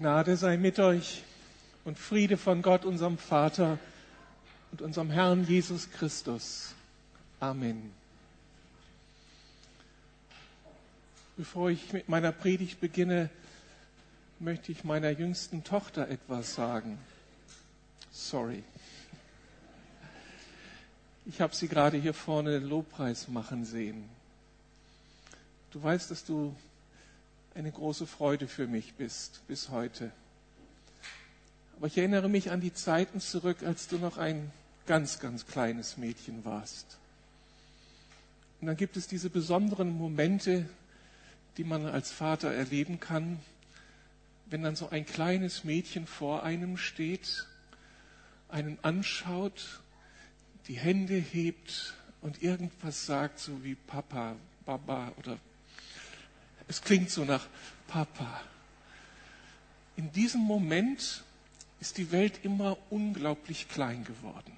Gnade sei mit euch und Friede von Gott, unserem Vater und unserem Herrn Jesus Christus. Amen. Bevor ich mit meiner Predigt beginne, möchte ich meiner jüngsten Tochter etwas sagen. Sorry. Ich habe sie gerade hier vorne Lobpreis machen sehen. Du weißt, dass du eine große Freude für mich bist bis heute. Aber ich erinnere mich an die Zeiten zurück, als du noch ein ganz, ganz kleines Mädchen warst. Und dann gibt es diese besonderen Momente, die man als Vater erleben kann, wenn dann so ein kleines Mädchen vor einem steht, einen anschaut, die Hände hebt und irgendwas sagt, so wie Papa, Baba oder es klingt so nach Papa. In diesem Moment ist die Welt immer unglaublich klein geworden.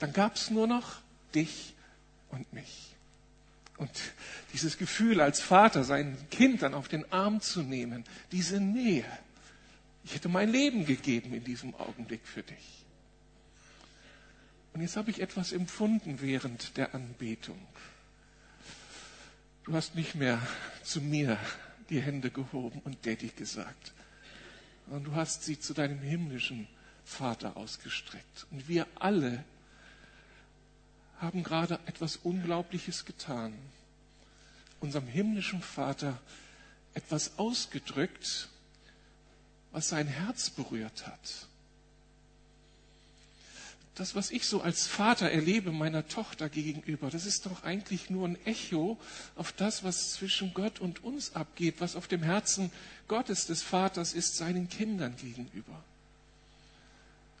Dann gab es nur noch dich und mich. Und dieses Gefühl als Vater, sein Kind dann auf den Arm zu nehmen, diese Nähe. Ich hätte mein Leben gegeben in diesem Augenblick für dich. Und jetzt habe ich etwas empfunden während der Anbetung. Du hast nicht mehr zu mir die Hände gehoben und Daddy gesagt, sondern du hast sie zu deinem himmlischen Vater ausgestreckt. Und wir alle haben gerade etwas Unglaubliches getan. Unserem himmlischen Vater etwas ausgedrückt, was sein Herz berührt hat das, was ich so als Vater erlebe meiner Tochter gegenüber, das ist doch eigentlich nur ein Echo auf das, was zwischen Gott und uns abgeht, was auf dem Herzen Gottes des Vaters ist, seinen Kindern gegenüber.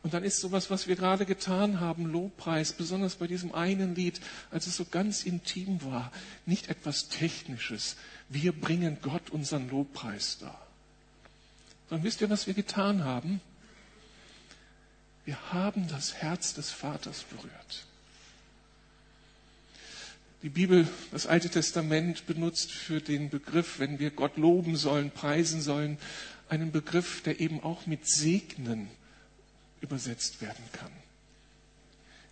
Und dann ist sowas, was wir gerade getan haben, Lobpreis, besonders bei diesem einen Lied, als es so ganz intim war, nicht etwas Technisches. Wir bringen Gott unseren Lobpreis dar. Sondern wisst ihr, was wir getan haben? Wir haben das Herz des Vaters berührt. Die Bibel, das Alte Testament benutzt für den Begriff, wenn wir Gott loben sollen, preisen sollen, einen Begriff, der eben auch mit segnen übersetzt werden kann.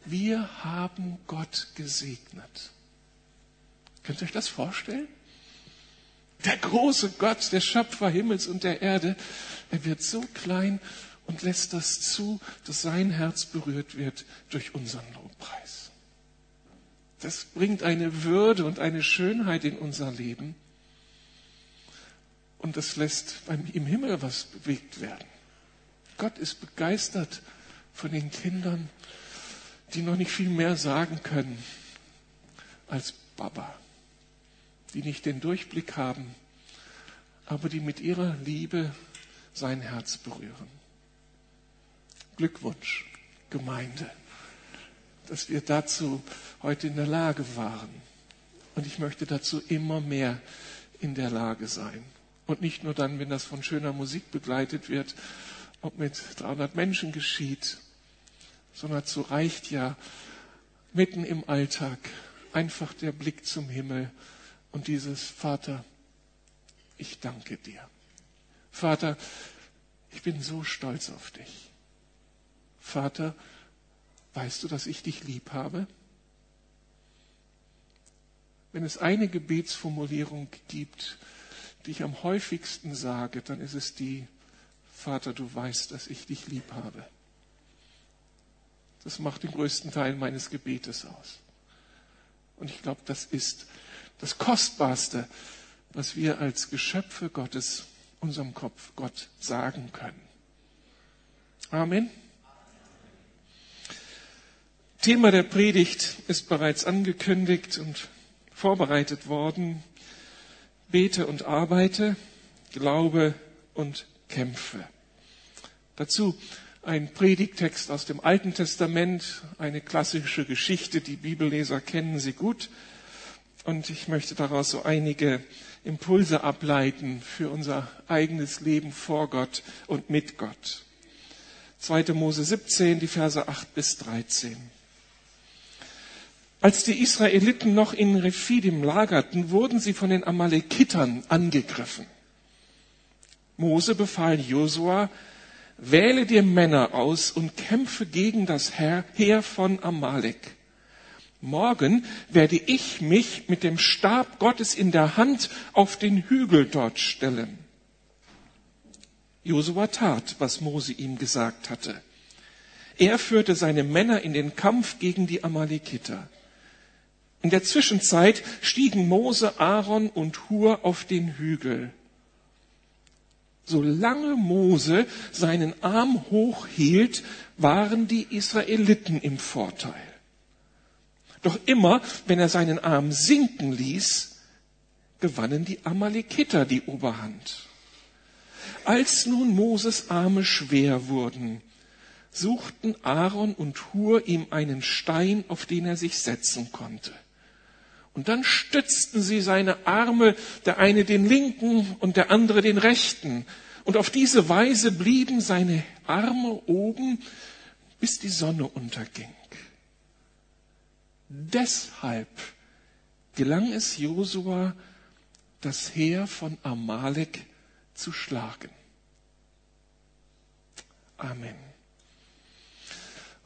Wir haben Gott gesegnet. Könnt ihr euch das vorstellen? Der große Gott, der Schöpfer Himmels und der Erde, er wird so klein und lässt das zu, dass sein Herz berührt wird durch unseren Lobpreis. Das bringt eine Würde und eine Schönheit in unser Leben. Und das lässt im Himmel was bewegt werden. Gott ist begeistert von den Kindern, die noch nicht viel mehr sagen können als Baba, die nicht den Durchblick haben, aber die mit ihrer Liebe sein Herz berühren. Glückwunsch, Gemeinde, dass wir dazu heute in der Lage waren. Und ich möchte dazu immer mehr in der Lage sein. Und nicht nur dann, wenn das von schöner Musik begleitet wird, ob mit 300 Menschen geschieht, sondern dazu reicht ja mitten im Alltag einfach der Blick zum Himmel und dieses Vater, ich danke dir. Vater, ich bin so stolz auf dich. Vater, weißt du, dass ich dich lieb habe? Wenn es eine Gebetsformulierung gibt, die ich am häufigsten sage, dann ist es die, Vater, du weißt, dass ich dich lieb habe. Das macht den größten Teil meines Gebetes aus. Und ich glaube, das ist das Kostbarste, was wir als Geschöpfe Gottes unserem Kopf Gott sagen können. Amen. Thema der Predigt ist bereits angekündigt und vorbereitet worden. Bete und arbeite, glaube und kämpfe. Dazu ein Predigtext aus dem Alten Testament, eine klassische Geschichte, die Bibelleser kennen sie gut. Und ich möchte daraus so einige Impulse ableiten für unser eigenes Leben vor Gott und mit Gott. 2. Mose 17, die Verse 8 bis 13. Als die Israeliten noch in Rephidim lagerten, wurden sie von den Amalekitern angegriffen. Mose befahl Josua, wähle dir Männer aus und kämpfe gegen das Heer von Amalek. Morgen werde ich mich mit dem Stab Gottes in der Hand auf den Hügel dort stellen. Josua tat, was Mose ihm gesagt hatte. Er führte seine Männer in den Kampf gegen die Amalekiter. In der Zwischenzeit stiegen Mose, Aaron und Hur auf den Hügel. Solange Mose seinen Arm hochhielt, waren die Israeliten im Vorteil. Doch immer, wenn er seinen Arm sinken ließ, gewannen die Amalekiter die Oberhand. Als nun Moses Arme schwer wurden, suchten Aaron und Hur ihm einen Stein, auf den er sich setzen konnte. Und dann stützten sie seine Arme, der eine den linken und der andere den rechten. Und auf diese Weise blieben seine Arme oben, bis die Sonne unterging. Deshalb gelang es Josua, das Heer von Amalek zu schlagen. Amen.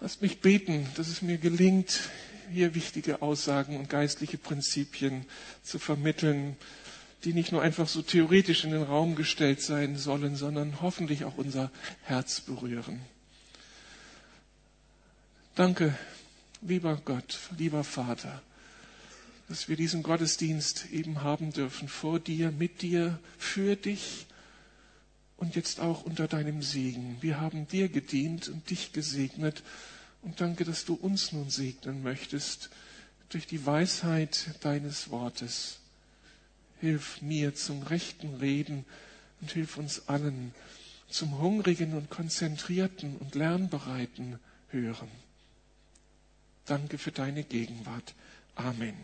Lasst mich beten, dass es mir gelingt, hier wichtige Aussagen und geistliche Prinzipien zu vermitteln, die nicht nur einfach so theoretisch in den Raum gestellt sein sollen, sondern hoffentlich auch unser Herz berühren. Danke, lieber Gott, lieber Vater, dass wir diesen Gottesdienst eben haben dürfen, vor dir, mit dir, für dich und jetzt auch unter deinem Segen. Wir haben dir gedient und dich gesegnet und danke, dass du uns nun segnen möchtest durch die Weisheit deines Wortes. Hilf mir zum rechten Reden und hilf uns allen zum hungrigen und konzentrierten und lernbereiten Hören. Danke für deine Gegenwart. Amen.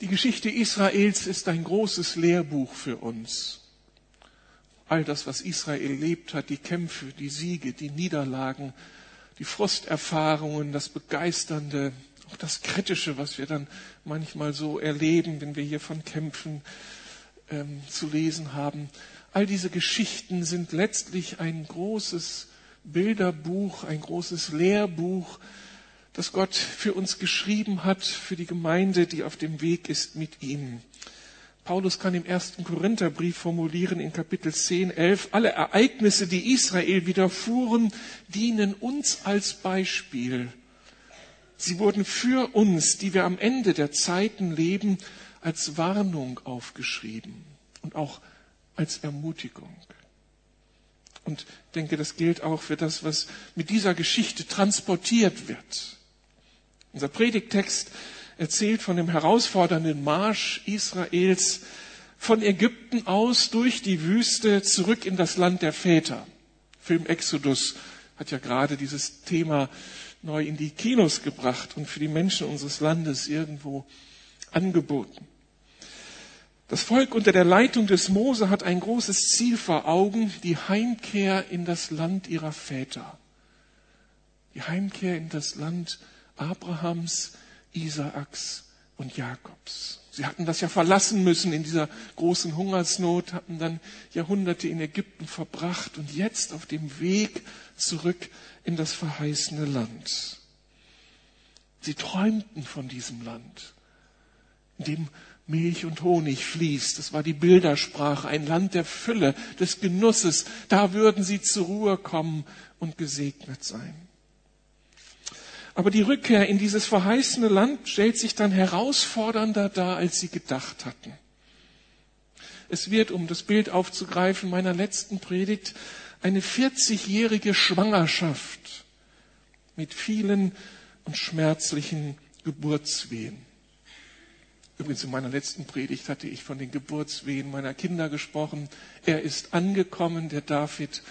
Die Geschichte Israels ist ein großes Lehrbuch für uns all das, was Israel erlebt hat, die Kämpfe, die Siege, die Niederlagen, die Frusterfahrungen, das Begeisternde, auch das Kritische, was wir dann manchmal so erleben, wenn wir hier von Kämpfen ähm, zu lesen haben. All diese Geschichten sind letztlich ein großes Bilderbuch, ein großes Lehrbuch, das Gott für uns geschrieben hat, für die Gemeinde, die auf dem Weg ist mit ihm. Paulus kann im ersten Korintherbrief formulieren in Kapitel 10, 11, alle Ereignisse, die Israel widerfuhren, dienen uns als Beispiel. Sie wurden für uns, die wir am Ende der Zeiten leben, als Warnung aufgeschrieben und auch als Ermutigung. Und denke, das gilt auch für das, was mit dieser Geschichte transportiert wird. Unser Predigtext erzählt von dem herausfordernden Marsch Israels von Ägypten aus durch die Wüste zurück in das Land der Väter. Film Exodus hat ja gerade dieses Thema neu in die Kinos gebracht und für die Menschen unseres Landes irgendwo angeboten. Das Volk unter der Leitung des Mose hat ein großes Ziel vor Augen, die Heimkehr in das Land ihrer Väter. Die Heimkehr in das Land Abrahams, Isaaks und Jakobs. Sie hatten das ja verlassen müssen in dieser großen Hungersnot, hatten dann Jahrhunderte in Ägypten verbracht und jetzt auf dem Weg zurück in das verheißene Land. Sie träumten von diesem Land, in dem Milch und Honig fließt. Das war die Bildersprache, ein Land der Fülle, des Genusses. Da würden sie zur Ruhe kommen und gesegnet sein. Aber die Rückkehr in dieses verheißene Land stellt sich dann herausfordernder dar, als sie gedacht hatten. Es wird, um das Bild aufzugreifen, meiner letzten Predigt, eine 40-jährige Schwangerschaft mit vielen und schmerzlichen Geburtswehen. Übrigens in meiner letzten Predigt hatte ich von den Geburtswehen meiner Kinder gesprochen. Er ist angekommen, der David,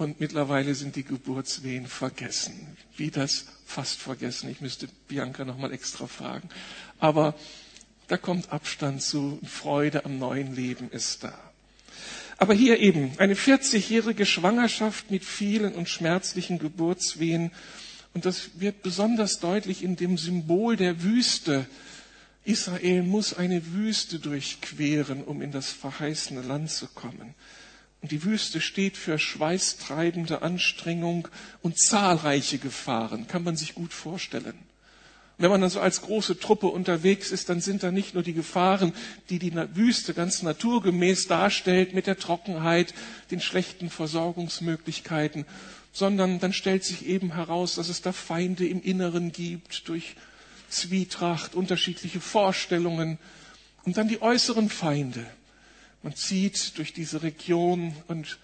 und mittlerweile sind die Geburtswehen vergessen. Wie das fast vergessen. Ich müsste Bianca nochmal extra fragen. Aber da kommt Abstand zu. Freude am neuen Leben ist da. Aber hier eben eine 40-jährige Schwangerschaft mit vielen und schmerzlichen Geburtswehen. Und das wird besonders deutlich in dem Symbol der Wüste, Israel muss eine Wüste durchqueren, um in das verheißene Land zu kommen. Und die Wüste steht für schweißtreibende Anstrengung und zahlreiche Gefahren, kann man sich gut vorstellen. Und wenn man dann so als große Truppe unterwegs ist, dann sind da nicht nur die Gefahren, die die Wüste ganz naturgemäß darstellt mit der Trockenheit, den schlechten Versorgungsmöglichkeiten, sondern dann stellt sich eben heraus, dass es da Feinde im Inneren gibt durch Zwietracht, unterschiedliche Vorstellungen und dann die äußeren Feinde. Man zieht durch diese Region und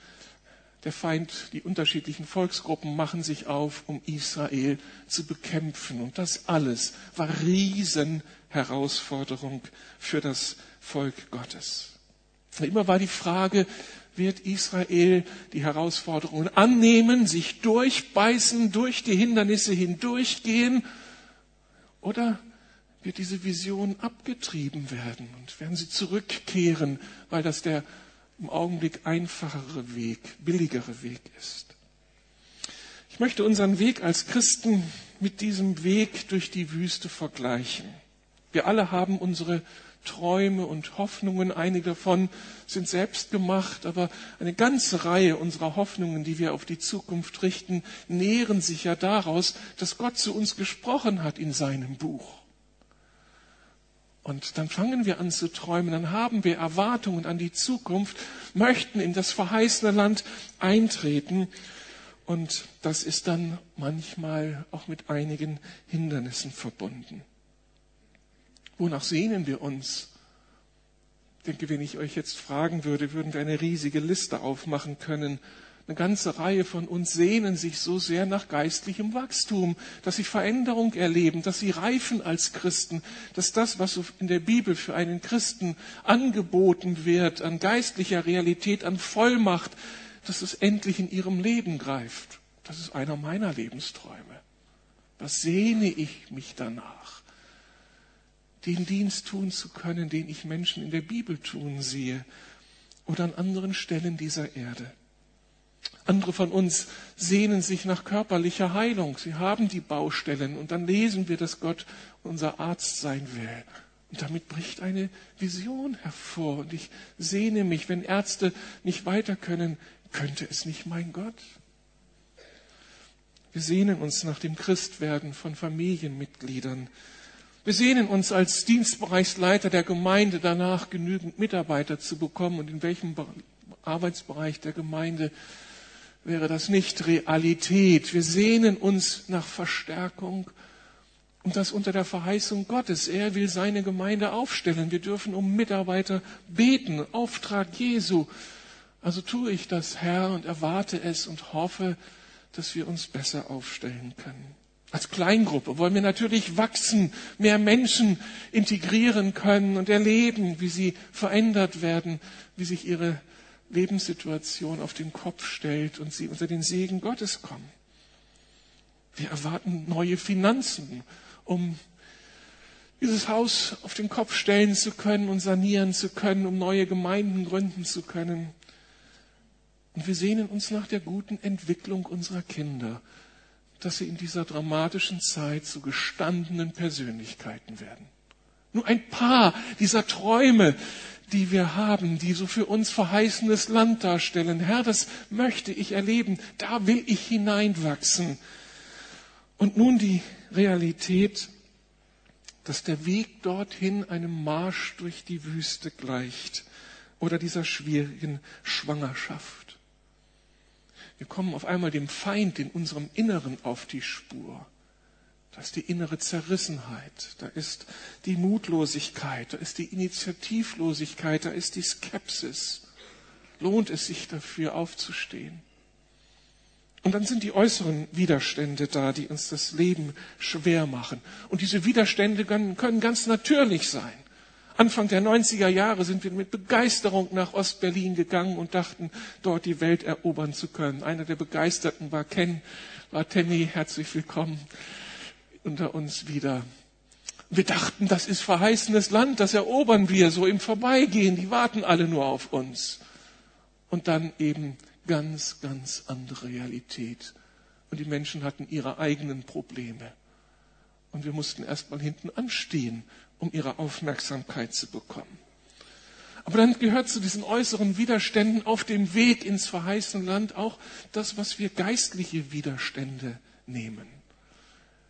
der Feind, die unterschiedlichen Volksgruppen machen sich auf, um Israel zu bekämpfen. Und das alles war Riesenherausforderung für das Volk Gottes. Immer war die Frage, wird Israel die Herausforderungen annehmen, sich durchbeißen, durch die Hindernisse hindurchgehen oder wird diese Vision abgetrieben werden und werden sie zurückkehren, weil das der im Augenblick einfachere Weg, billigere Weg ist. Ich möchte unseren Weg als Christen mit diesem Weg durch die Wüste vergleichen. Wir alle haben unsere Träume und Hoffnungen. Einige davon sind selbst gemacht, aber eine ganze Reihe unserer Hoffnungen, die wir auf die Zukunft richten, nähren sich ja daraus, dass Gott zu uns gesprochen hat in seinem Buch. Und dann fangen wir an zu träumen, dann haben wir Erwartungen an die Zukunft, möchten in das verheißene Land eintreten. Und das ist dann manchmal auch mit einigen Hindernissen verbunden. Wonach sehnen wir uns? Ich denke, wenn ich euch jetzt fragen würde, würden wir eine riesige Liste aufmachen können eine ganze Reihe von uns sehnen sich so sehr nach geistlichem Wachstum, dass sie Veränderung erleben, dass sie reifen als Christen, dass das, was in der Bibel für einen Christen angeboten wird, an geistlicher Realität, an Vollmacht, dass es endlich in ihrem Leben greift. Das ist einer meiner Lebensträume. Was sehne ich mich danach? Den Dienst tun zu können, den ich Menschen in der Bibel tun sehe oder an anderen Stellen dieser Erde. Andere von uns sehnen sich nach körperlicher Heilung. Sie haben die Baustellen und dann lesen wir, dass Gott unser Arzt sein will. Und damit bricht eine Vision hervor. Und ich sehne mich, wenn Ärzte nicht weiter können, könnte es nicht mein Gott? Wir sehnen uns nach dem Christwerden von Familienmitgliedern. Wir sehnen uns als Dienstbereichsleiter der Gemeinde danach, genügend Mitarbeiter zu bekommen und in welchem Arbeitsbereich der Gemeinde wäre das nicht Realität. Wir sehnen uns nach Verstärkung und das unter der Verheißung Gottes. Er will seine Gemeinde aufstellen. Wir dürfen um Mitarbeiter beten. Auftrag Jesu. Also tue ich das, Herr, und erwarte es und hoffe, dass wir uns besser aufstellen können. Als Kleingruppe wollen wir natürlich wachsen, mehr Menschen integrieren können und erleben, wie sie verändert werden, wie sich ihre Lebenssituation auf den Kopf stellt und sie unter den Segen Gottes kommen. Wir erwarten neue Finanzen, um dieses Haus auf den Kopf stellen zu können und sanieren zu können, um neue Gemeinden gründen zu können. Und wir sehnen uns nach der guten Entwicklung unserer Kinder, dass sie in dieser dramatischen Zeit zu gestandenen Persönlichkeiten werden. Nur ein paar dieser Träume, die wir haben, die so für uns verheißenes Land darstellen. Herr, das möchte ich erleben, da will ich hineinwachsen. Und nun die Realität, dass der Weg dorthin einem Marsch durch die Wüste gleicht oder dieser schwierigen Schwangerschaft. Wir kommen auf einmal dem Feind in unserem Inneren auf die Spur. Da ist die innere Zerrissenheit, da ist die Mutlosigkeit, da ist die Initiativlosigkeit, da ist die Skepsis. Lohnt es sich dafür aufzustehen? Und dann sind die äußeren Widerstände da, die uns das Leben schwer machen. Und diese Widerstände können ganz natürlich sein. Anfang der 90er Jahre sind wir mit Begeisterung nach Ostberlin gegangen und dachten, dort die Welt erobern zu können. Einer der Begeisterten war Ken, war Tenny, herzlich willkommen unter uns wieder. Wir dachten, das ist verheißenes Land, das erobern wir so im Vorbeigehen, die warten alle nur auf uns. Und dann eben ganz, ganz andere Realität. Und die Menschen hatten ihre eigenen Probleme. Und wir mussten erst mal hinten anstehen um ihre Aufmerksamkeit zu bekommen. Aber dann gehört zu diesen äußeren Widerständen auf dem Weg ins verheißene Land auch das, was wir geistliche Widerstände nehmen.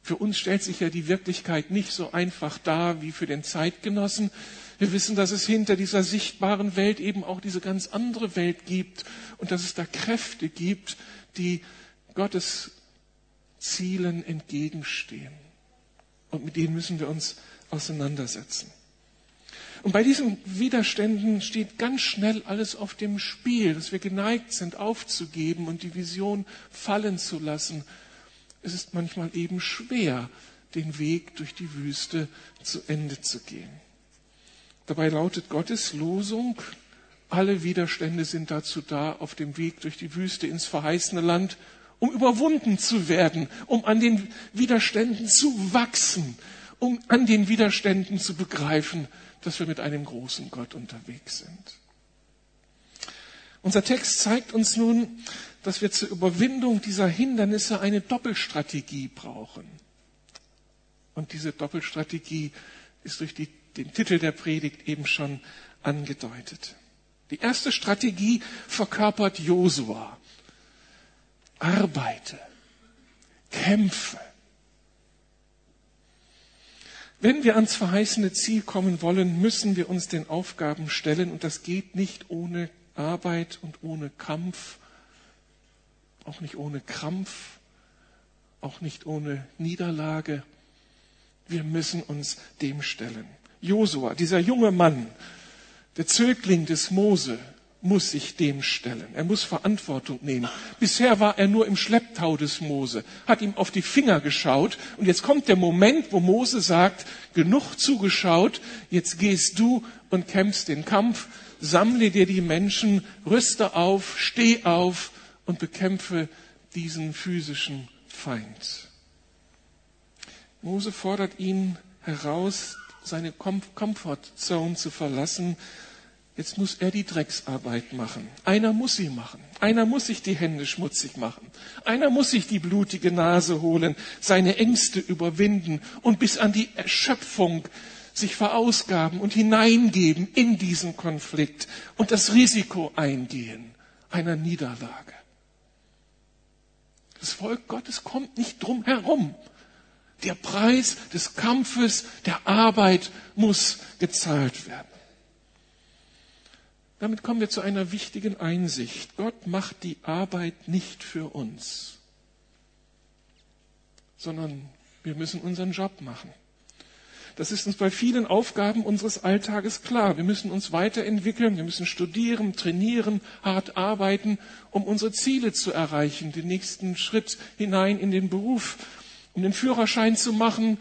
Für uns stellt sich ja die Wirklichkeit nicht so einfach dar wie für den Zeitgenossen. Wir wissen, dass es hinter dieser sichtbaren Welt eben auch diese ganz andere Welt gibt und dass es da Kräfte gibt, die Gottes Zielen entgegenstehen. Und mit denen müssen wir uns auseinandersetzen. Und bei diesen Widerständen steht ganz schnell alles auf dem Spiel, dass wir geneigt sind aufzugeben und die Vision fallen zu lassen. Es ist manchmal eben schwer, den Weg durch die Wüste zu Ende zu gehen. Dabei lautet Gottes Losung, alle Widerstände sind dazu da, auf dem Weg durch die Wüste ins verheißene Land, um überwunden zu werden, um an den Widerständen zu wachsen, um an den Widerständen zu begreifen, dass wir mit einem großen Gott unterwegs sind. Unser Text zeigt uns nun, dass wir zur Überwindung dieser Hindernisse eine Doppelstrategie brauchen. Und diese Doppelstrategie ist durch die, den Titel der Predigt eben schon angedeutet. Die erste Strategie verkörpert Josua. Arbeite, kämpfe, wenn wir ans verheißene Ziel kommen wollen, müssen wir uns den Aufgaben stellen und das geht nicht ohne Arbeit und ohne Kampf, auch nicht ohne Krampf, auch nicht ohne Niederlage. Wir müssen uns dem stellen. Josua, dieser junge Mann, der Zögling des Mose, muss sich dem stellen. Er muss Verantwortung nehmen. Bisher war er nur im Schlepptau des Mose, hat ihm auf die Finger geschaut. Und jetzt kommt der Moment, wo Mose sagt, genug zugeschaut, jetzt gehst du und kämpfst den Kampf, sammle dir die Menschen, rüste auf, steh auf und bekämpfe diesen physischen Feind. Mose fordert ihn heraus, seine Comfortzone zu verlassen, Jetzt muss er die Drecksarbeit machen. Einer muss sie machen. Einer muss sich die Hände schmutzig machen. Einer muss sich die blutige Nase holen, seine Ängste überwinden und bis an die Erschöpfung sich verausgaben und hineingeben in diesen Konflikt und das Risiko eingehen einer Niederlage. Das Volk Gottes kommt nicht drum herum. Der Preis des Kampfes, der Arbeit muss gezahlt werden. Damit kommen wir zu einer wichtigen Einsicht. Gott macht die Arbeit nicht für uns, sondern wir müssen unseren Job machen. Das ist uns bei vielen Aufgaben unseres Alltages klar. Wir müssen uns weiterentwickeln, wir müssen studieren, trainieren, hart arbeiten, um unsere Ziele zu erreichen, den nächsten Schritt hinein in den Beruf, um den Führerschein zu machen.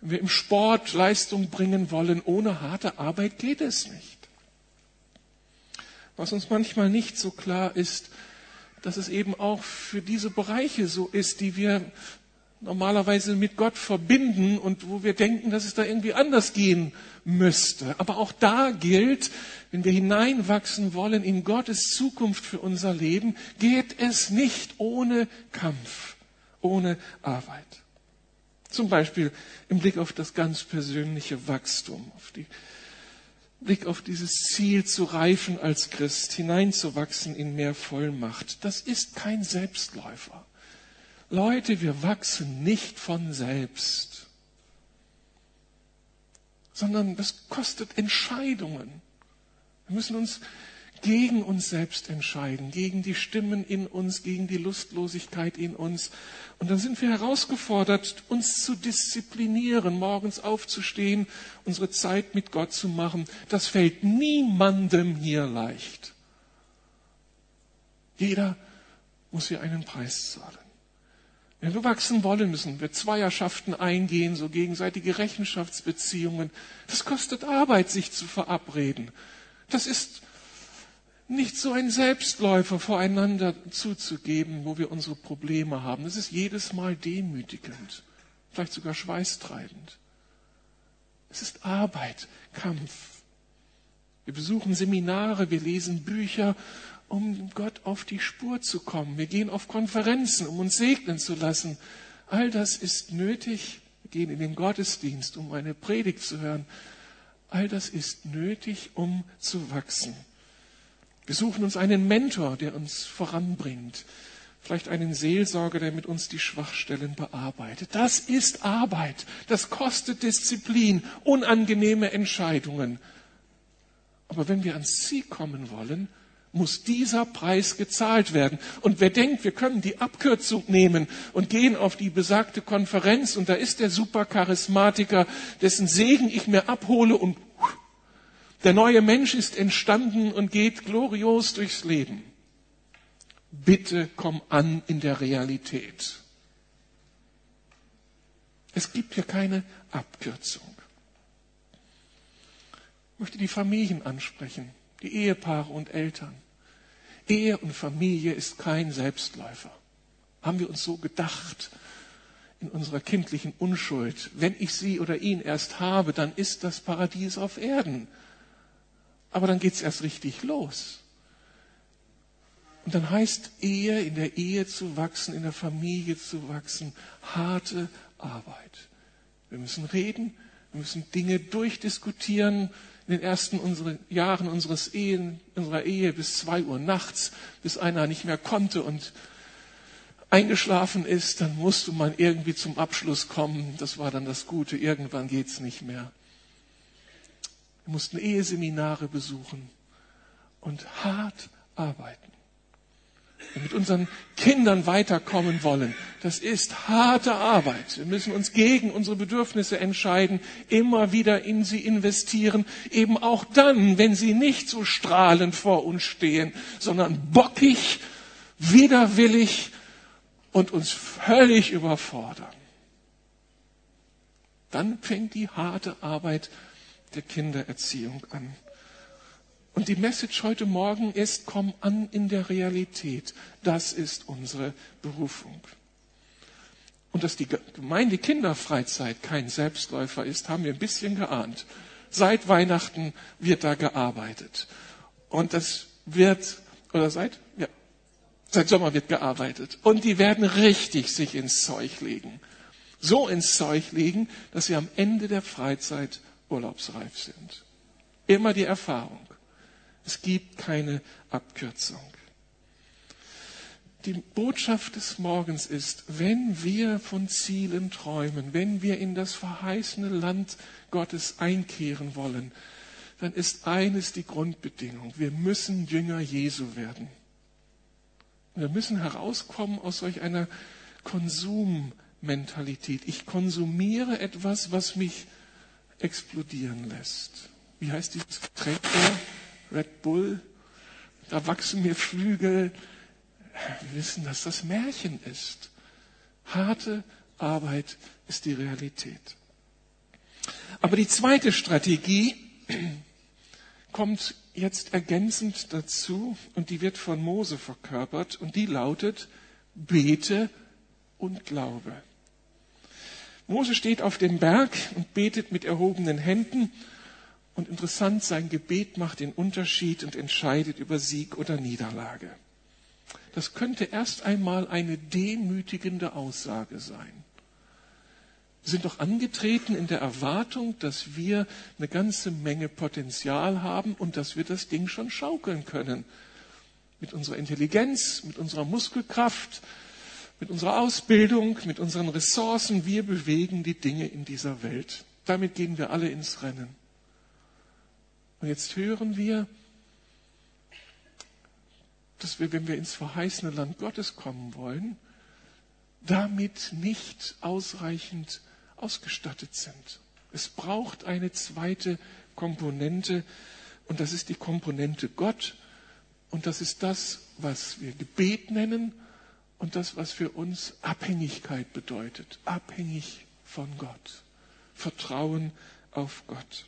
Wenn wir im Sport Leistung bringen wollen, ohne harte Arbeit geht es nicht. Was uns manchmal nicht so klar ist, dass es eben auch für diese Bereiche so ist, die wir normalerweise mit Gott verbinden und wo wir denken, dass es da irgendwie anders gehen müsste. Aber auch da gilt, wenn wir hineinwachsen wollen in Gottes Zukunft für unser Leben, geht es nicht ohne Kampf, ohne Arbeit. Zum Beispiel im Blick auf das ganz persönliche Wachstum, auf die Blick auf dieses Ziel zu reifen als Christ, hineinzuwachsen in mehr Vollmacht. Das ist kein Selbstläufer. Leute, wir wachsen nicht von selbst, sondern das kostet Entscheidungen. Wir müssen uns gegen uns selbst entscheiden, gegen die Stimmen in uns, gegen die Lustlosigkeit in uns. Und dann sind wir herausgefordert, uns zu disziplinieren, morgens aufzustehen, unsere Zeit mit Gott zu machen. Das fällt niemandem hier leicht. Jeder muss hier einen Preis zahlen. Wenn wir wachsen wollen, müssen wir Zweierschaften eingehen, so gegenseitige Rechenschaftsbeziehungen. Das kostet Arbeit, sich zu verabreden. Das ist nicht so ein Selbstläufer voreinander zuzugeben, wo wir unsere Probleme haben. Das ist jedes Mal demütigend, vielleicht sogar schweißtreibend. Es ist Arbeit, Kampf. Wir besuchen Seminare, wir lesen Bücher, um Gott auf die Spur zu kommen. Wir gehen auf Konferenzen, um uns segnen zu lassen. All das ist nötig, gehen in den Gottesdienst, um eine Predigt zu hören. All das ist nötig, um zu wachsen. Wir suchen uns einen Mentor, der uns voranbringt. Vielleicht einen Seelsorger, der mit uns die Schwachstellen bearbeitet. Das ist Arbeit. Das kostet Disziplin, unangenehme Entscheidungen. Aber wenn wir ans Ziel kommen wollen, muss dieser Preis gezahlt werden. Und wer denkt, wir können die Abkürzung nehmen und gehen auf die besagte Konferenz und da ist der Supercharismatiker, dessen Segen ich mir abhole und der neue Mensch ist entstanden und geht glorios durchs Leben. Bitte komm an in der Realität. Es gibt hier keine Abkürzung. Ich möchte die Familien ansprechen die Ehepaare und Eltern. Ehe und Familie ist kein Selbstläufer. Haben wir uns so gedacht in unserer kindlichen Unschuld. Wenn ich sie oder ihn erst habe, dann ist das Paradies auf Erden. Aber dann geht's erst richtig los. Und dann heißt Ehe, in der Ehe zu wachsen, in der Familie zu wachsen, harte Arbeit. Wir müssen reden, wir müssen Dinge durchdiskutieren, in den ersten unsere, Jahren unseres Ehen, unserer Ehe bis zwei Uhr nachts, bis einer nicht mehr konnte und eingeschlafen ist, dann musste man irgendwie zum Abschluss kommen. Das war dann das Gute. Irgendwann geht's nicht mehr. Wir mussten Eheseminare besuchen und hart arbeiten wir mit unseren Kindern weiterkommen wollen, das ist harte Arbeit. Wir müssen uns gegen unsere Bedürfnisse entscheiden, immer wieder in sie investieren, eben auch dann, wenn sie nicht so strahlend vor uns stehen, sondern bockig, widerwillig und uns völlig überfordern. Dann fängt die harte Arbeit der Kindererziehung an. Und die Message heute Morgen ist, komm an in der Realität. Das ist unsere Berufung. Und dass die Gemeinde Kinderfreizeit kein Selbstläufer ist, haben wir ein bisschen geahnt. Seit Weihnachten wird da gearbeitet. Und das wird, oder seit, ja, seit Sommer wird gearbeitet. Und die werden richtig sich ins Zeug legen. So ins Zeug legen, dass sie am Ende der Freizeit urlaubsreif sind. Immer die Erfahrung. Es gibt keine Abkürzung. Die Botschaft des Morgens ist, wenn wir von Zielen träumen, wenn wir in das verheißene Land Gottes einkehren wollen, dann ist eines die Grundbedingung. Wir müssen Jünger Jesu werden. Wir müssen herauskommen aus solch einer Konsummentalität. Ich konsumiere etwas, was mich explodieren lässt. Wie heißt dieses Getränk? Red Bull, da wachsen mir Flügel. Wir wissen, dass das Märchen ist. Harte Arbeit ist die Realität. Aber die zweite Strategie kommt jetzt ergänzend dazu und die wird von Mose verkörpert und die lautet, bete und glaube. Mose steht auf dem Berg und betet mit erhobenen Händen und interessant, sein Gebet macht den Unterschied und entscheidet über Sieg oder Niederlage. Das könnte erst einmal eine demütigende Aussage sein. Wir sind doch angetreten in der Erwartung, dass wir eine ganze Menge Potenzial haben und dass wir das Ding schon schaukeln können. Mit unserer Intelligenz, mit unserer Muskelkraft, mit unserer Ausbildung, mit unseren Ressourcen. Wir bewegen die Dinge in dieser Welt. Damit gehen wir alle ins Rennen. Und jetzt hören wir, dass wir, wenn wir ins verheißene Land Gottes kommen wollen, damit nicht ausreichend ausgestattet sind. Es braucht eine zweite Komponente und das ist die Komponente Gott und das ist das, was wir Gebet nennen und das, was für uns Abhängigkeit bedeutet. Abhängig von Gott. Vertrauen auf Gott.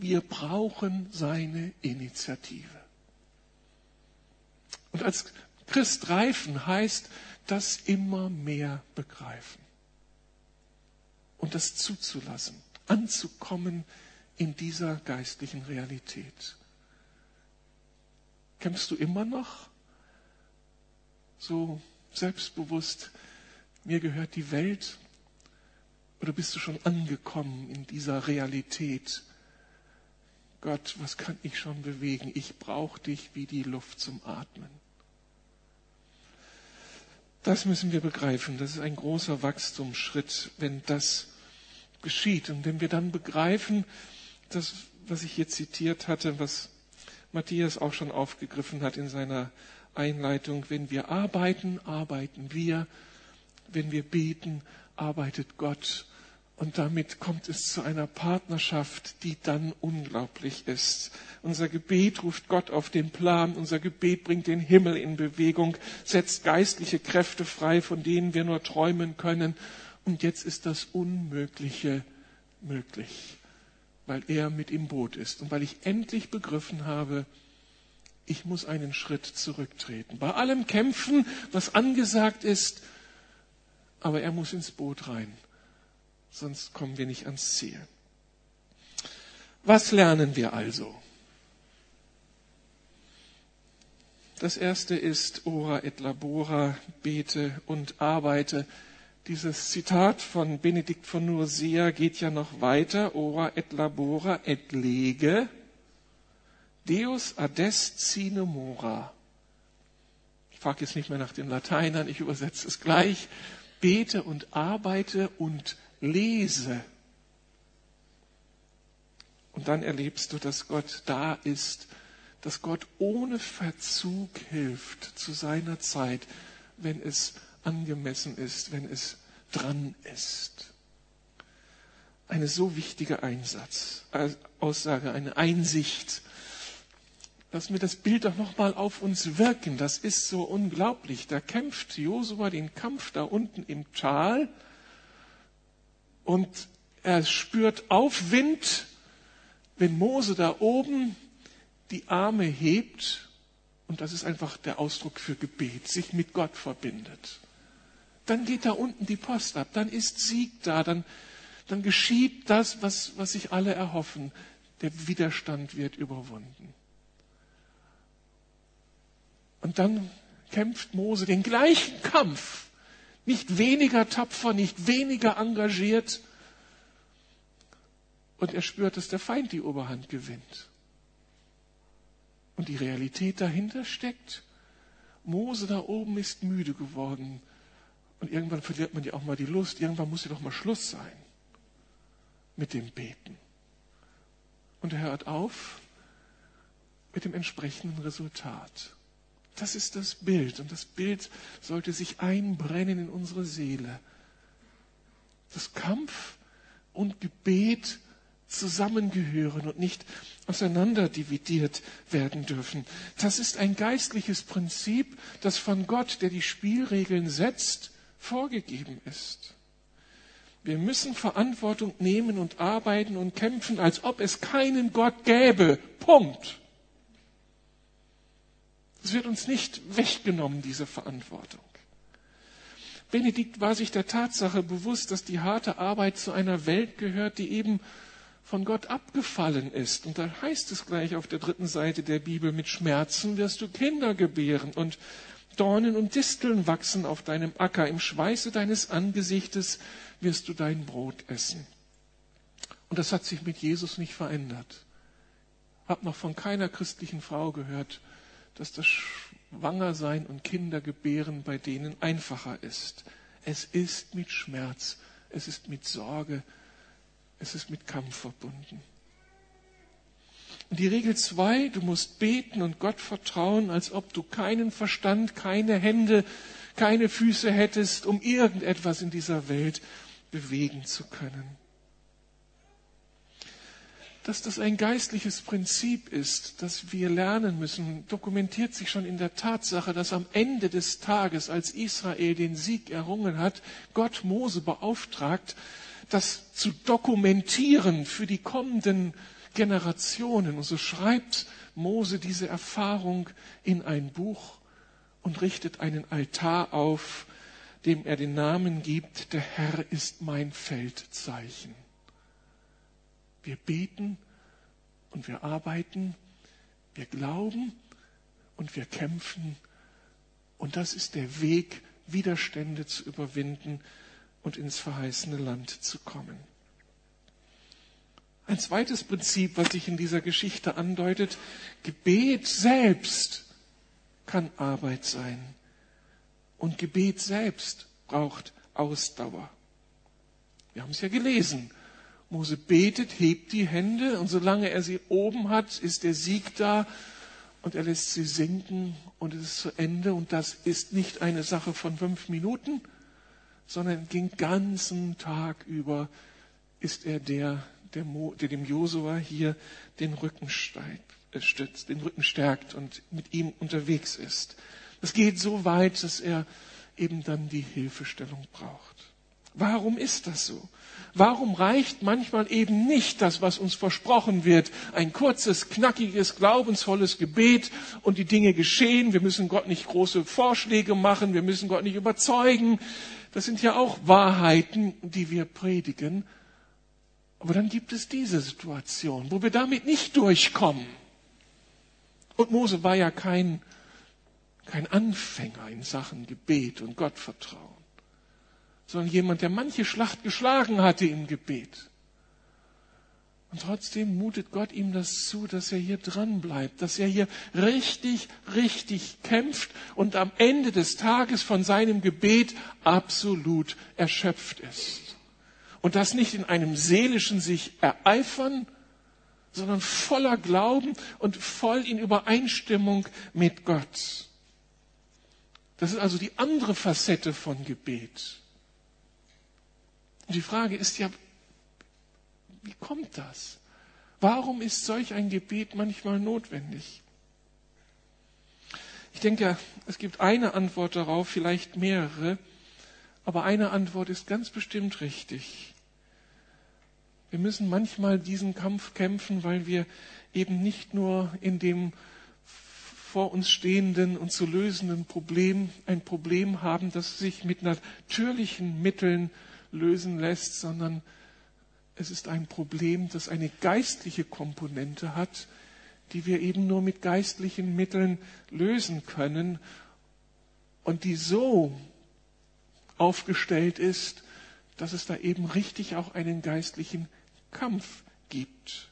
Wir brauchen seine Initiative. Und als Christ reifen heißt das immer mehr begreifen und das zuzulassen, anzukommen in dieser geistlichen Realität. Kämpfst du immer noch so selbstbewusst, mir gehört die Welt Oder bist du schon angekommen in dieser Realität? Gott, was kann ich schon bewegen? Ich brauche dich wie die Luft zum Atmen. Das müssen wir begreifen. Das ist ein großer Wachstumsschritt, wenn das geschieht. Und wenn wir dann begreifen, das, was ich hier zitiert hatte, was Matthias auch schon aufgegriffen hat in seiner Einleitung, wenn wir arbeiten, arbeiten wir. Wenn wir beten, arbeitet Gott. Und damit kommt es zu einer Partnerschaft, die dann unglaublich ist. Unser Gebet ruft Gott auf den Plan, unser Gebet bringt den Himmel in Bewegung, setzt geistliche Kräfte frei, von denen wir nur träumen können. Und jetzt ist das Unmögliche möglich, weil er mit im Boot ist und weil ich endlich begriffen habe, ich muss einen Schritt zurücktreten. Bei allem Kämpfen, was angesagt ist, aber er muss ins Boot rein sonst kommen wir nicht ans Ziel. Was lernen wir also? Das erste ist Ora et labora, bete und arbeite. Dieses Zitat von Benedikt von Nursia geht ja noch weiter. Ora et labora et lege. Deus adest sine mora. Ich frage jetzt nicht mehr nach den Lateinern, ich übersetze es gleich. Bete und arbeite und lese. Und dann erlebst du, dass Gott da ist, dass Gott ohne Verzug hilft zu seiner Zeit, wenn es angemessen ist, wenn es dran ist. Eine so wichtige Einsatz, Aussage, eine Einsicht. Lass mir das Bild doch nochmal auf uns wirken. Das ist so unglaublich. Da kämpft Josua den Kampf da unten im Tal und er spürt Aufwind, wenn Mose da oben die Arme hebt. Und das ist einfach der Ausdruck für Gebet, sich mit Gott verbindet. Dann geht da unten die Post ab, dann ist Sieg da, dann, dann geschieht das, was, was sich alle erhoffen. Der Widerstand wird überwunden. Und dann kämpft Mose den gleichen Kampf nicht weniger tapfer, nicht weniger engagiert. Und er spürt, dass der Feind die Oberhand gewinnt. Und die Realität dahinter steckt. Mose da oben ist müde geworden. Und irgendwann verliert man ja auch mal die Lust. Irgendwann muss ja doch mal Schluss sein mit dem Beten. Und er hört auf mit dem entsprechenden Resultat. Das ist das Bild und das Bild sollte sich einbrennen in unsere Seele. Das Kampf und Gebet zusammengehören und nicht auseinanderdividiert werden dürfen. Das ist ein geistliches Prinzip, das von Gott, der die Spielregeln setzt, vorgegeben ist. Wir müssen Verantwortung nehmen und arbeiten und kämpfen, als ob es keinen Gott gäbe. Punkt. Es wird uns nicht weggenommen, diese Verantwortung. Benedikt war sich der Tatsache bewusst, dass die harte Arbeit zu einer Welt gehört, die eben von Gott abgefallen ist. Und da heißt es gleich auf der dritten Seite der Bibel, mit Schmerzen wirst du Kinder gebären und Dornen und Disteln wachsen auf deinem Acker. Im Schweiße deines Angesichtes wirst du dein Brot essen. Und das hat sich mit Jesus nicht verändert. Hab noch von keiner christlichen Frau gehört, dass das Schwangersein und Kindergebären bei denen einfacher ist. Es ist mit Schmerz, es ist mit Sorge, es ist mit Kampf verbunden. Und die Regel zwei, du musst beten und Gott vertrauen, als ob du keinen Verstand, keine Hände, keine Füße hättest, um irgendetwas in dieser Welt bewegen zu können dass das ein geistliches Prinzip ist, das wir lernen müssen, dokumentiert sich schon in der Tatsache, dass am Ende des Tages, als Israel den Sieg errungen hat, Gott Mose beauftragt, das zu dokumentieren für die kommenden Generationen. Und so schreibt Mose diese Erfahrung in ein Buch und richtet einen Altar auf, dem er den Namen gibt, der Herr ist mein Feldzeichen. Wir beten und wir arbeiten, wir glauben und wir kämpfen. Und das ist der Weg, Widerstände zu überwinden, und ins verheißene Land zu kommen. Ein zweites Prinzip, was sich in dieser Geschichte andeutet, Gebet selbst kann Arbeit sein. Und Gebet selbst braucht Ausdauer. Wir haben es ja gelesen. Mose betet, hebt die Hände und solange er sie oben hat, ist der Sieg da und er lässt sie sinken und es ist zu Ende. Und das ist nicht eine Sache von fünf Minuten, sondern den ganzen Tag über ist er der, der, Mo, der dem Josua hier den Rücken äh, stützt, den Rücken stärkt und mit ihm unterwegs ist. Das geht so weit, dass er eben dann die Hilfestellung braucht. Warum ist das so? Warum reicht manchmal eben nicht das, was uns versprochen wird? Ein kurzes, knackiges, glaubensvolles Gebet und die Dinge geschehen. Wir müssen Gott nicht große Vorschläge machen. Wir müssen Gott nicht überzeugen. Das sind ja auch Wahrheiten, die wir predigen. Aber dann gibt es diese Situation, wo wir damit nicht durchkommen. Und Mose war ja kein, kein Anfänger in Sachen Gebet und Gottvertrauen, sondern jemand, der manche Schlacht geschlagen hatte im Gebet. Und trotzdem mutet Gott ihm das zu, dass er hier dran bleibt, dass er hier richtig, richtig kämpft und am Ende des Tages von seinem Gebet absolut erschöpft ist. Und das nicht in einem seelischen sich ereifern, sondern voller Glauben und voll in Übereinstimmung mit Gott. Das ist also die andere Facette von Gebet. Und die Frage ist ja, wie kommt das? Warum ist solch ein Gebet manchmal notwendig? Ich denke, es gibt eine Antwort darauf, vielleicht mehrere, aber eine Antwort ist ganz bestimmt richtig. Wir müssen manchmal diesen Kampf kämpfen, weil wir eben nicht nur in dem vor uns stehenden und zu lösenden Problem ein Problem haben, das sich mit natürlichen Mitteln lösen lässt, sondern es ist ein Problem, das eine geistliche Komponente hat, die wir eben nur mit geistlichen Mitteln lösen können und die so aufgestellt ist, dass es da eben richtig auch einen geistlichen Kampf gibt.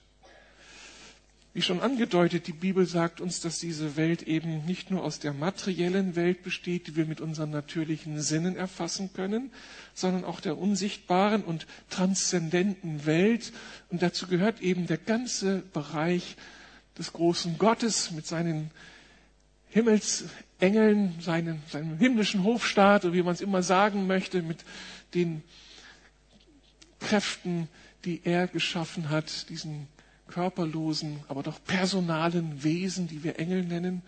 Wie schon angedeutet, die Bibel sagt uns, dass diese Welt eben nicht nur aus der materiellen Welt besteht, die wir mit unseren natürlichen Sinnen erfassen können, sondern auch der unsichtbaren und transzendenten Welt. Und dazu gehört eben der ganze Bereich des großen Gottes mit seinen Himmelsengeln, seinen, seinem himmlischen Hofstaat, oder wie man es immer sagen möchte, mit den Kräften, die er geschaffen hat, diesen körperlosen, aber doch personalen Wesen, die wir Engel nennen.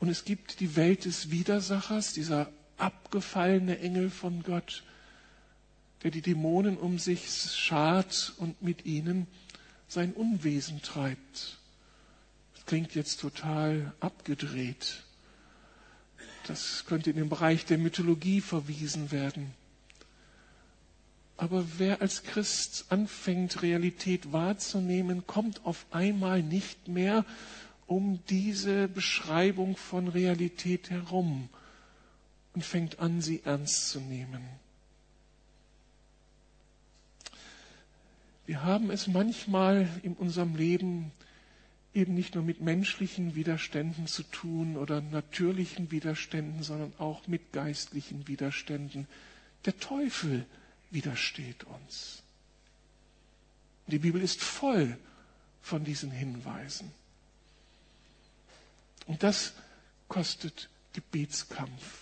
Und es gibt die Welt des Widersachers, dieser abgefallene Engel von Gott, der die Dämonen um sich schart und mit ihnen sein Unwesen treibt. Das klingt jetzt total abgedreht. Das könnte in den Bereich der Mythologie verwiesen werden. Aber wer als Christ anfängt, Realität wahrzunehmen, kommt auf einmal nicht mehr um diese Beschreibung von Realität herum und fängt an, sie ernst zu nehmen. Wir haben es manchmal in unserem Leben eben nicht nur mit menschlichen Widerständen zu tun oder natürlichen Widerständen, sondern auch mit geistlichen Widerständen. Der Teufel widersteht uns. Die Bibel ist voll von diesen Hinweisen. Und das kostet Gebetskampf.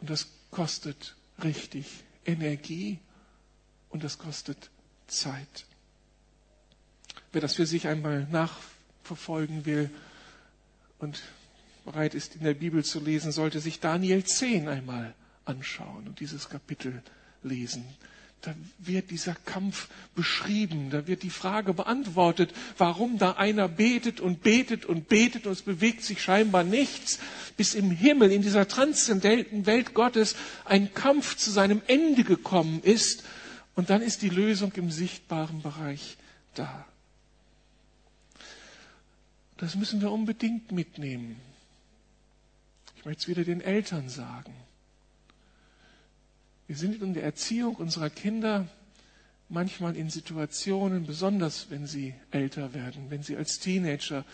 Und das kostet richtig Energie und das kostet Zeit. Wer das für sich einmal nachverfolgen will und bereit ist, in der Bibel zu lesen, sollte sich Daniel 10 einmal anschauen und dieses Kapitel lesen. Da wird dieser Kampf beschrieben, da wird die Frage beantwortet, warum da einer betet und betet und betet und es bewegt sich scheinbar nichts, bis im Himmel, in dieser transzendenten Welt Gottes, ein Kampf zu seinem Ende gekommen ist und dann ist die Lösung im sichtbaren Bereich da. Das müssen wir unbedingt mitnehmen. Ich möchte es wieder den Eltern sagen. Wir sind in der Erziehung unserer Kinder manchmal in Situationen, besonders wenn sie älter werden, wenn sie als Teenager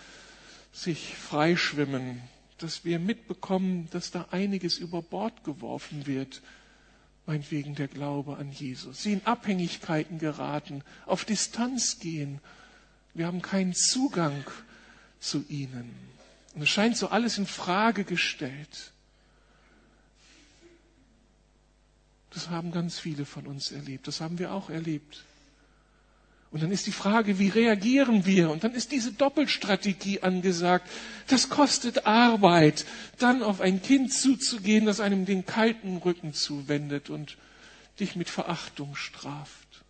sich freischwimmen, dass wir mitbekommen, dass da einiges über Bord geworfen wird, meinetwegen der Glaube an Jesus. Sie in Abhängigkeiten geraten, auf Distanz gehen. Wir haben keinen Zugang zu ihnen. Und es scheint so alles in Frage gestellt. Das haben ganz viele von uns erlebt. Das haben wir auch erlebt. Und dann ist die Frage, wie reagieren wir? Und dann ist diese Doppelstrategie angesagt. Das kostet Arbeit, dann auf ein Kind zuzugehen, das einem den kalten Rücken zuwendet und dich mit Verachtung straft.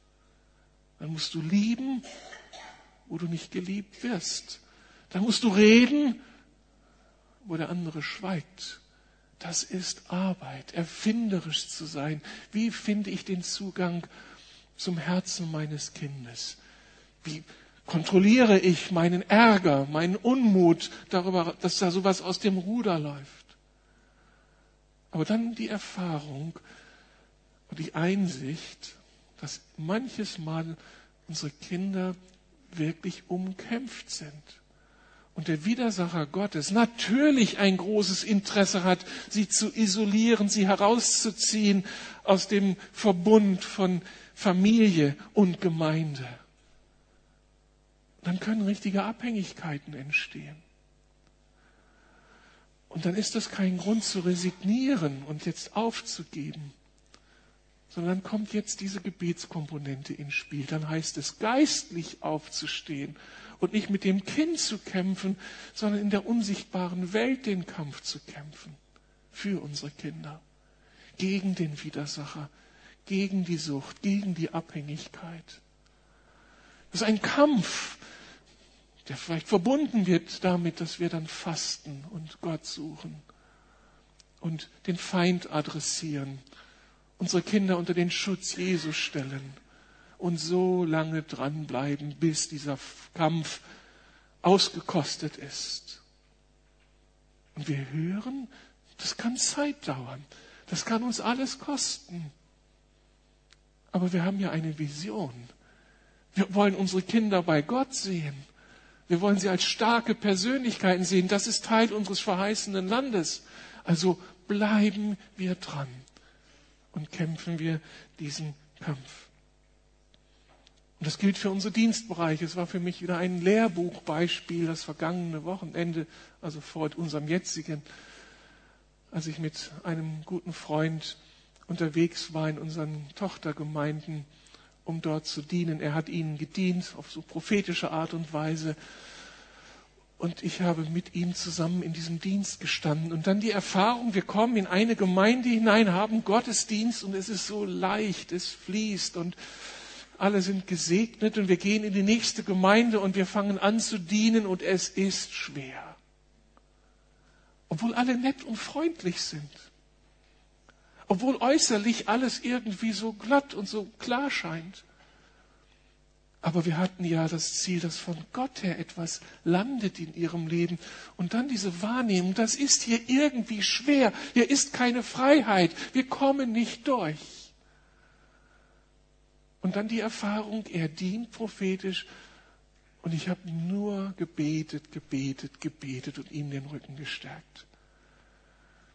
Dann musst du lieben, wo du nicht geliebt wirst. Dann musst du reden, wo der andere schweigt. Das ist Arbeit, erfinderisch zu sein. Wie finde ich den Zugang zum Herzen meines Kindes? Wie kontrolliere ich meinen Ärger, meinen Unmut darüber, dass da sowas aus dem Ruder läuft? Aber dann die Erfahrung und die Einsicht, dass manches Mal unsere Kinder wirklich umkämpft sind und der Widersacher Gottes natürlich ein großes Interesse hat, sie zu isolieren, sie herauszuziehen aus dem Verbund von Familie und Gemeinde. Dann können richtige Abhängigkeiten entstehen. Und dann ist das kein Grund zu resignieren und jetzt aufzugeben, sondern kommt jetzt diese Gebetskomponente ins Spiel. Dann heißt es, geistlich aufzustehen und nicht mit dem Kind zu kämpfen, sondern in der unsichtbaren Welt den Kampf zu kämpfen. Für unsere Kinder. Gegen den Widersacher, gegen die Sucht, gegen die Abhängigkeit. Das ist ein Kampf, der vielleicht verbunden wird damit, dass wir dann fasten und Gott suchen und den Feind adressieren, unsere Kinder unter den Schutz Jesu stellen und so lange dranbleiben, bis dieser Kampf ausgekostet ist. Und wir hören, das kann Zeit dauern. Das kann uns alles kosten. Aber wir haben ja eine Vision. Wir wollen unsere Kinder bei Gott sehen. Wir wollen sie als starke Persönlichkeiten sehen. Das ist Teil unseres verheißenen Landes. Also bleiben wir dran und kämpfen wir diesen Kampf. Und das gilt für unsere Dienstbereiche. Es war für mich wieder ein Lehrbuchbeispiel das vergangene Wochenende, also vor unserem jetzigen, als ich mit einem guten Freund unterwegs war in unseren Tochtergemeinden, um dort zu dienen. Er hat ihnen gedient auf so prophetische Art und Weise. Und ich habe mit ihm zusammen in diesem Dienst gestanden. Und dann die Erfahrung, wir kommen in eine Gemeinde hinein, haben Gottesdienst und es ist so leicht, es fließt und alle sind gesegnet und wir gehen in die nächste Gemeinde und wir fangen an zu dienen und es ist schwer. Obwohl alle nett und freundlich sind. Obwohl äußerlich alles irgendwie so glatt und so klar scheint. Aber wir hatten ja das Ziel, dass von Gott her etwas landet in ihrem Leben. Und dann diese Wahrnehmung, das ist hier irgendwie schwer. Hier ist keine Freiheit. Wir kommen nicht durch. Und dann die Erfahrung, er dient prophetisch und ich habe nur gebetet, gebetet, gebetet und ihm den Rücken gestärkt.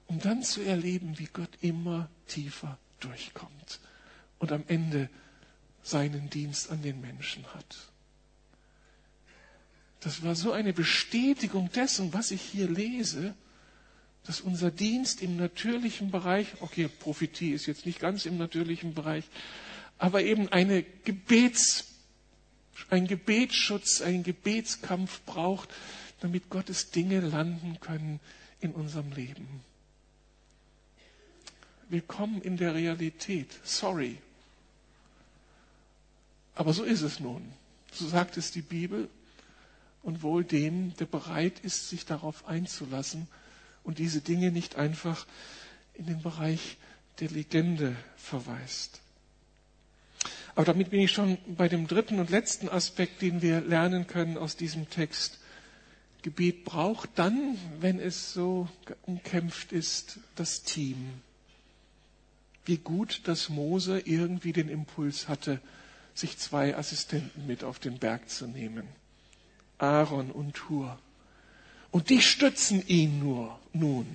Um dann zu erleben, wie Gott immer tiefer durchkommt und am Ende seinen Dienst an den Menschen hat. Das war so eine Bestätigung dessen, was ich hier lese, dass unser Dienst im natürlichen Bereich, okay, Prophetie ist jetzt nicht ganz im natürlichen Bereich, aber eben eine Gebets, ein Gebetsschutz, ein Gebetskampf braucht, damit Gottes Dinge landen können in unserem Leben. Willkommen in der Realität. Sorry. Aber so ist es nun. So sagt es die Bibel. Und wohl dem, der bereit ist, sich darauf einzulassen und diese Dinge nicht einfach in den Bereich der Legende verweist. Aber damit bin ich schon bei dem dritten und letzten Aspekt, den wir lernen können aus diesem Text. Gebet braucht dann, wenn es so umkämpft ist, das Team. Wie gut, dass Mose irgendwie den Impuls hatte, sich zwei Assistenten mit auf den Berg zu nehmen. Aaron und Hur. Und die stützen ihn nur nun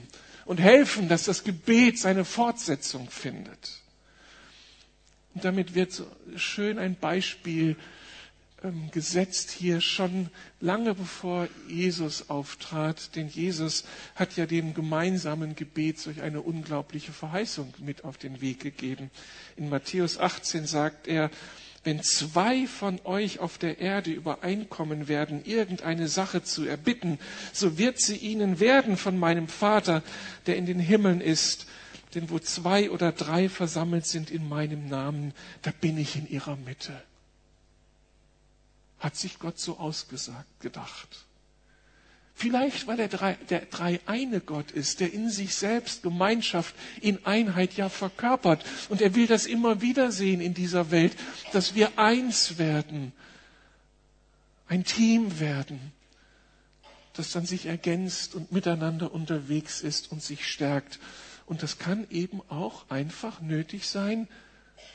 und helfen, dass das Gebet seine Fortsetzung findet. Und damit wird so schön ein Beispiel ähm, gesetzt hier schon lange bevor Jesus auftrat, denn Jesus hat ja dem gemeinsamen Gebet solch eine unglaubliche Verheißung mit auf den Weg gegeben. In Matthäus 18 sagt er, wenn zwei von euch auf der Erde übereinkommen werden, irgendeine Sache zu erbitten, so wird sie ihnen werden von meinem Vater, der in den Himmeln ist. Denn wo zwei oder drei versammelt sind in meinem Namen, da bin ich in ihrer Mitte. Hat sich Gott so ausgesagt, gedacht. Vielleicht, weil er drei, der dreieine Gott ist, der in sich selbst Gemeinschaft in Einheit ja verkörpert. Und er will das immer wieder sehen in dieser Welt, dass wir eins werden, ein Team werden, das dann sich ergänzt und miteinander unterwegs ist und sich stärkt. Und das kann eben auch einfach nötig sein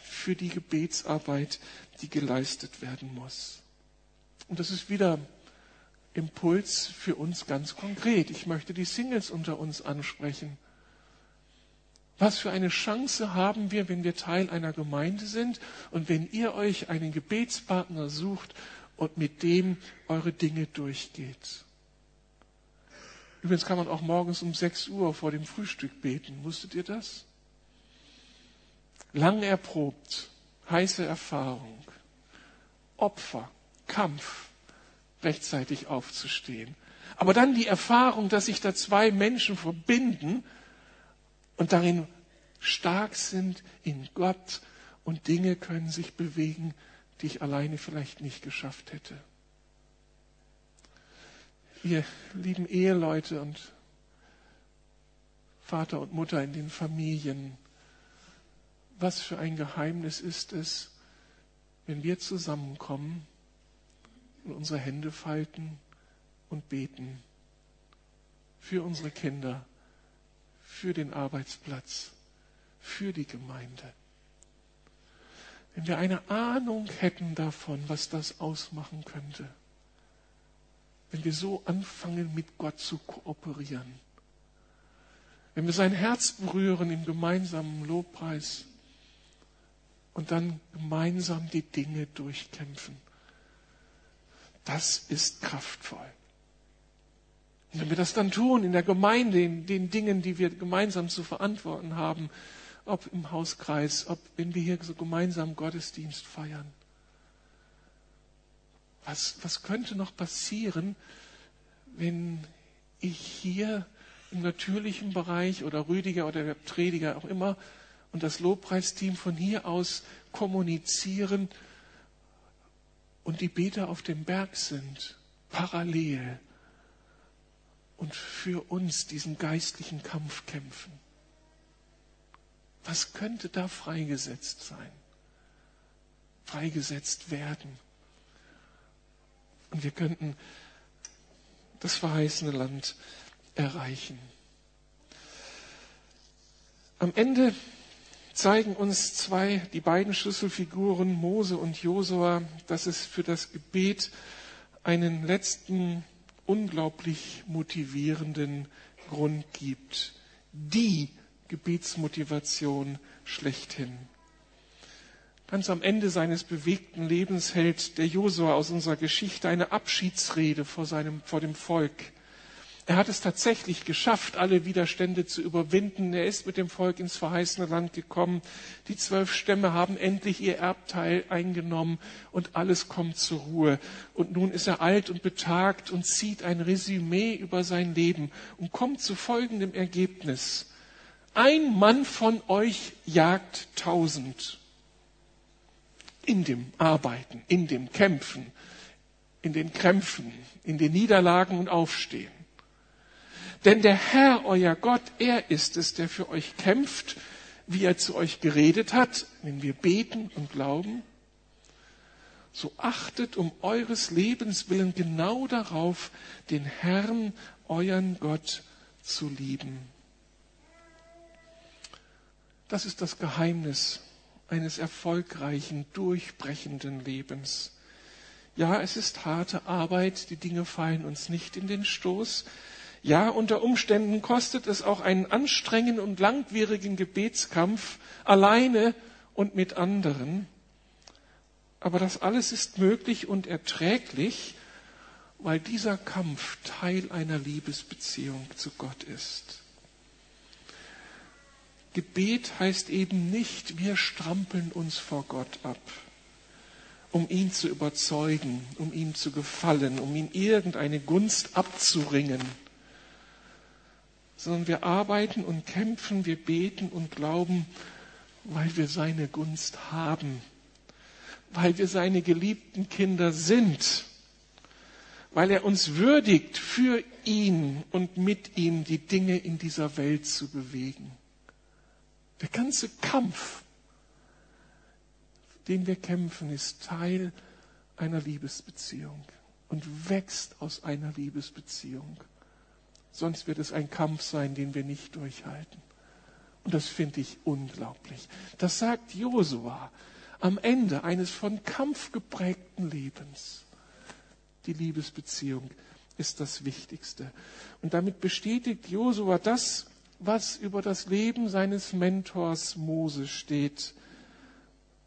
für die Gebetsarbeit, die geleistet werden muss. Und das ist wieder Impuls für uns ganz konkret. Ich möchte die Singles unter uns ansprechen. Was für eine Chance haben wir, wenn wir Teil einer Gemeinde sind und wenn ihr euch einen Gebetspartner sucht und mit dem eure Dinge durchgeht. Übrigens kann man auch morgens um 6 Uhr vor dem Frühstück beten. Wusstet ihr das? Lang erprobt, heiße Erfahrung, Opfer, Kampf, rechtzeitig aufzustehen. Aber dann die Erfahrung, dass sich da zwei Menschen verbinden und darin stark sind in Gott und Dinge können sich bewegen, die ich alleine vielleicht nicht geschafft hätte. Ihr lieben Eheleute und Vater und Mutter in den Familien, was für ein Geheimnis ist es, wenn wir zusammenkommen und unsere Hände falten und beten für unsere Kinder, für den Arbeitsplatz, für die Gemeinde. Wenn wir eine Ahnung hätten davon, was das ausmachen könnte, wenn wir so anfangen, mit Gott zu kooperieren, wenn wir sein Herz berühren im gemeinsamen Lobpreis und dann gemeinsam die Dinge durchkämpfen. Das ist kraftvoll. Und wenn wir das dann tun in der Gemeinde, in den Dingen, die wir gemeinsam zu verantworten haben, ob im Hauskreis, ob wenn wir hier so gemeinsam Gottesdienst feiern, was, was könnte noch passieren, wenn ich hier im natürlichen Bereich oder Rüdiger oder der Prediger auch immer und das Lobpreisteam von hier aus kommunizieren und die Beter auf dem Berg sind, parallel und für uns diesen geistlichen Kampf kämpfen. Was könnte da freigesetzt sein? Freigesetzt werden. Und wir könnten das verheißene Land erreichen. Am Ende zeigen uns zwei, die beiden Schlüsselfiguren, Mose und Josua, dass es für das Gebet einen letzten, unglaublich motivierenden Grund gibt. Die Gebetsmotivation schlechthin. Ganz am Ende seines bewegten Lebens hält der Josua aus unserer Geschichte eine Abschiedsrede vor, seinem, vor dem Volk. Er hat es tatsächlich geschafft, alle Widerstände zu überwinden. Er ist mit dem Volk ins verheißene Land gekommen. Die zwölf Stämme haben endlich ihr Erbteil eingenommen und alles kommt zur Ruhe. Und nun ist er alt und betagt und zieht ein Resümee über sein Leben und kommt zu folgendem Ergebnis. Ein Mann von euch jagt tausend. In dem Arbeiten, in dem Kämpfen, in den Krämpfen, in den Niederlagen und Aufstehen. Denn der Herr, euer Gott, er ist es, der für euch kämpft, wie er zu euch geredet hat, wenn wir beten und glauben. So achtet um eures Lebens willen genau darauf, den Herrn, euren Gott, zu lieben. Das ist das Geheimnis eines erfolgreichen, durchbrechenden Lebens. Ja, es ist harte Arbeit, die Dinge fallen uns nicht in den Stoß. Ja, unter Umständen kostet es auch einen anstrengenden und langwierigen Gebetskampf alleine und mit anderen. Aber das alles ist möglich und erträglich, weil dieser Kampf Teil einer Liebesbeziehung zu Gott ist. Gebet heißt eben nicht, wir strampeln uns vor Gott ab, um ihn zu überzeugen, um ihm zu gefallen, um ihm irgendeine Gunst abzuringen, sondern wir arbeiten und kämpfen, wir beten und glauben, weil wir seine Gunst haben, weil wir seine geliebten Kinder sind, weil er uns würdigt, für ihn und mit ihm die Dinge in dieser Welt zu bewegen. Der ganze Kampf, den wir kämpfen, ist Teil einer Liebesbeziehung und wächst aus einer Liebesbeziehung. Sonst wird es ein Kampf sein, den wir nicht durchhalten. Und das finde ich unglaublich. Das sagt Josua am Ende eines von Kampf geprägten Lebens. Die Liebesbeziehung ist das Wichtigste. Und damit bestätigt Josua das, was über das Leben seines Mentors Mose steht.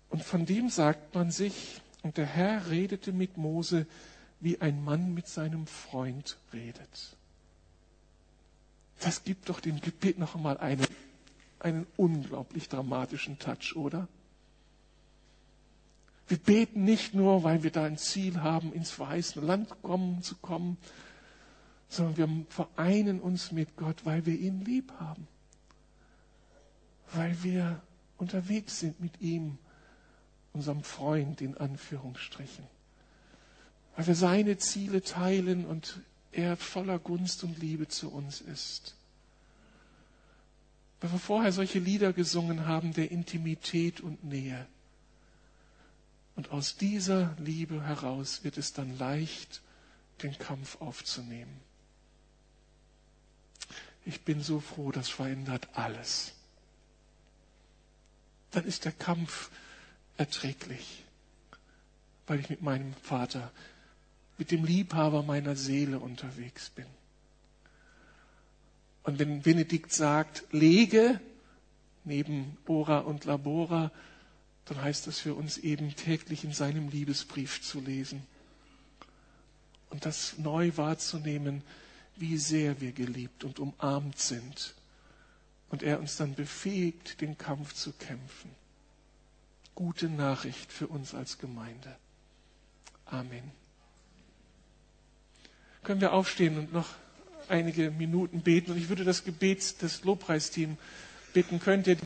Und von dem sagt man sich, und der Herr redete mit Mose, wie ein Mann mit seinem Freund redet. Das gibt doch dem Gebet noch einmal eine einen unglaublich dramatischen Touch, oder? Wir beten nicht nur, weil wir da ein Ziel haben, ins verheißene Land kommen zu kommen, sondern wir vereinen uns mit Gott, weil wir ihn lieb haben, weil wir unterwegs sind mit ihm, unserem Freund in Anführungsstrichen, weil wir seine Ziele teilen und er voller Gunst und Liebe zu uns ist weil wir vorher solche Lieder gesungen haben der Intimität und Nähe. Und aus dieser Liebe heraus wird es dann leicht, den Kampf aufzunehmen. Ich bin so froh, das verändert alles. Dann ist der Kampf erträglich, weil ich mit meinem Vater, mit dem Liebhaber meiner Seele unterwegs bin. Und wenn Benedikt sagt, lege neben Ora und Labora, dann heißt das für uns eben täglich in seinem Liebesbrief zu lesen und das neu wahrzunehmen, wie sehr wir geliebt und umarmt sind und er uns dann befähigt, den Kampf zu kämpfen. Gute Nachricht für uns als Gemeinde. Amen. Können wir aufstehen und noch einige Minuten beten. Und ich würde das Gebet des Lobpreisteams bitten, könnt ihr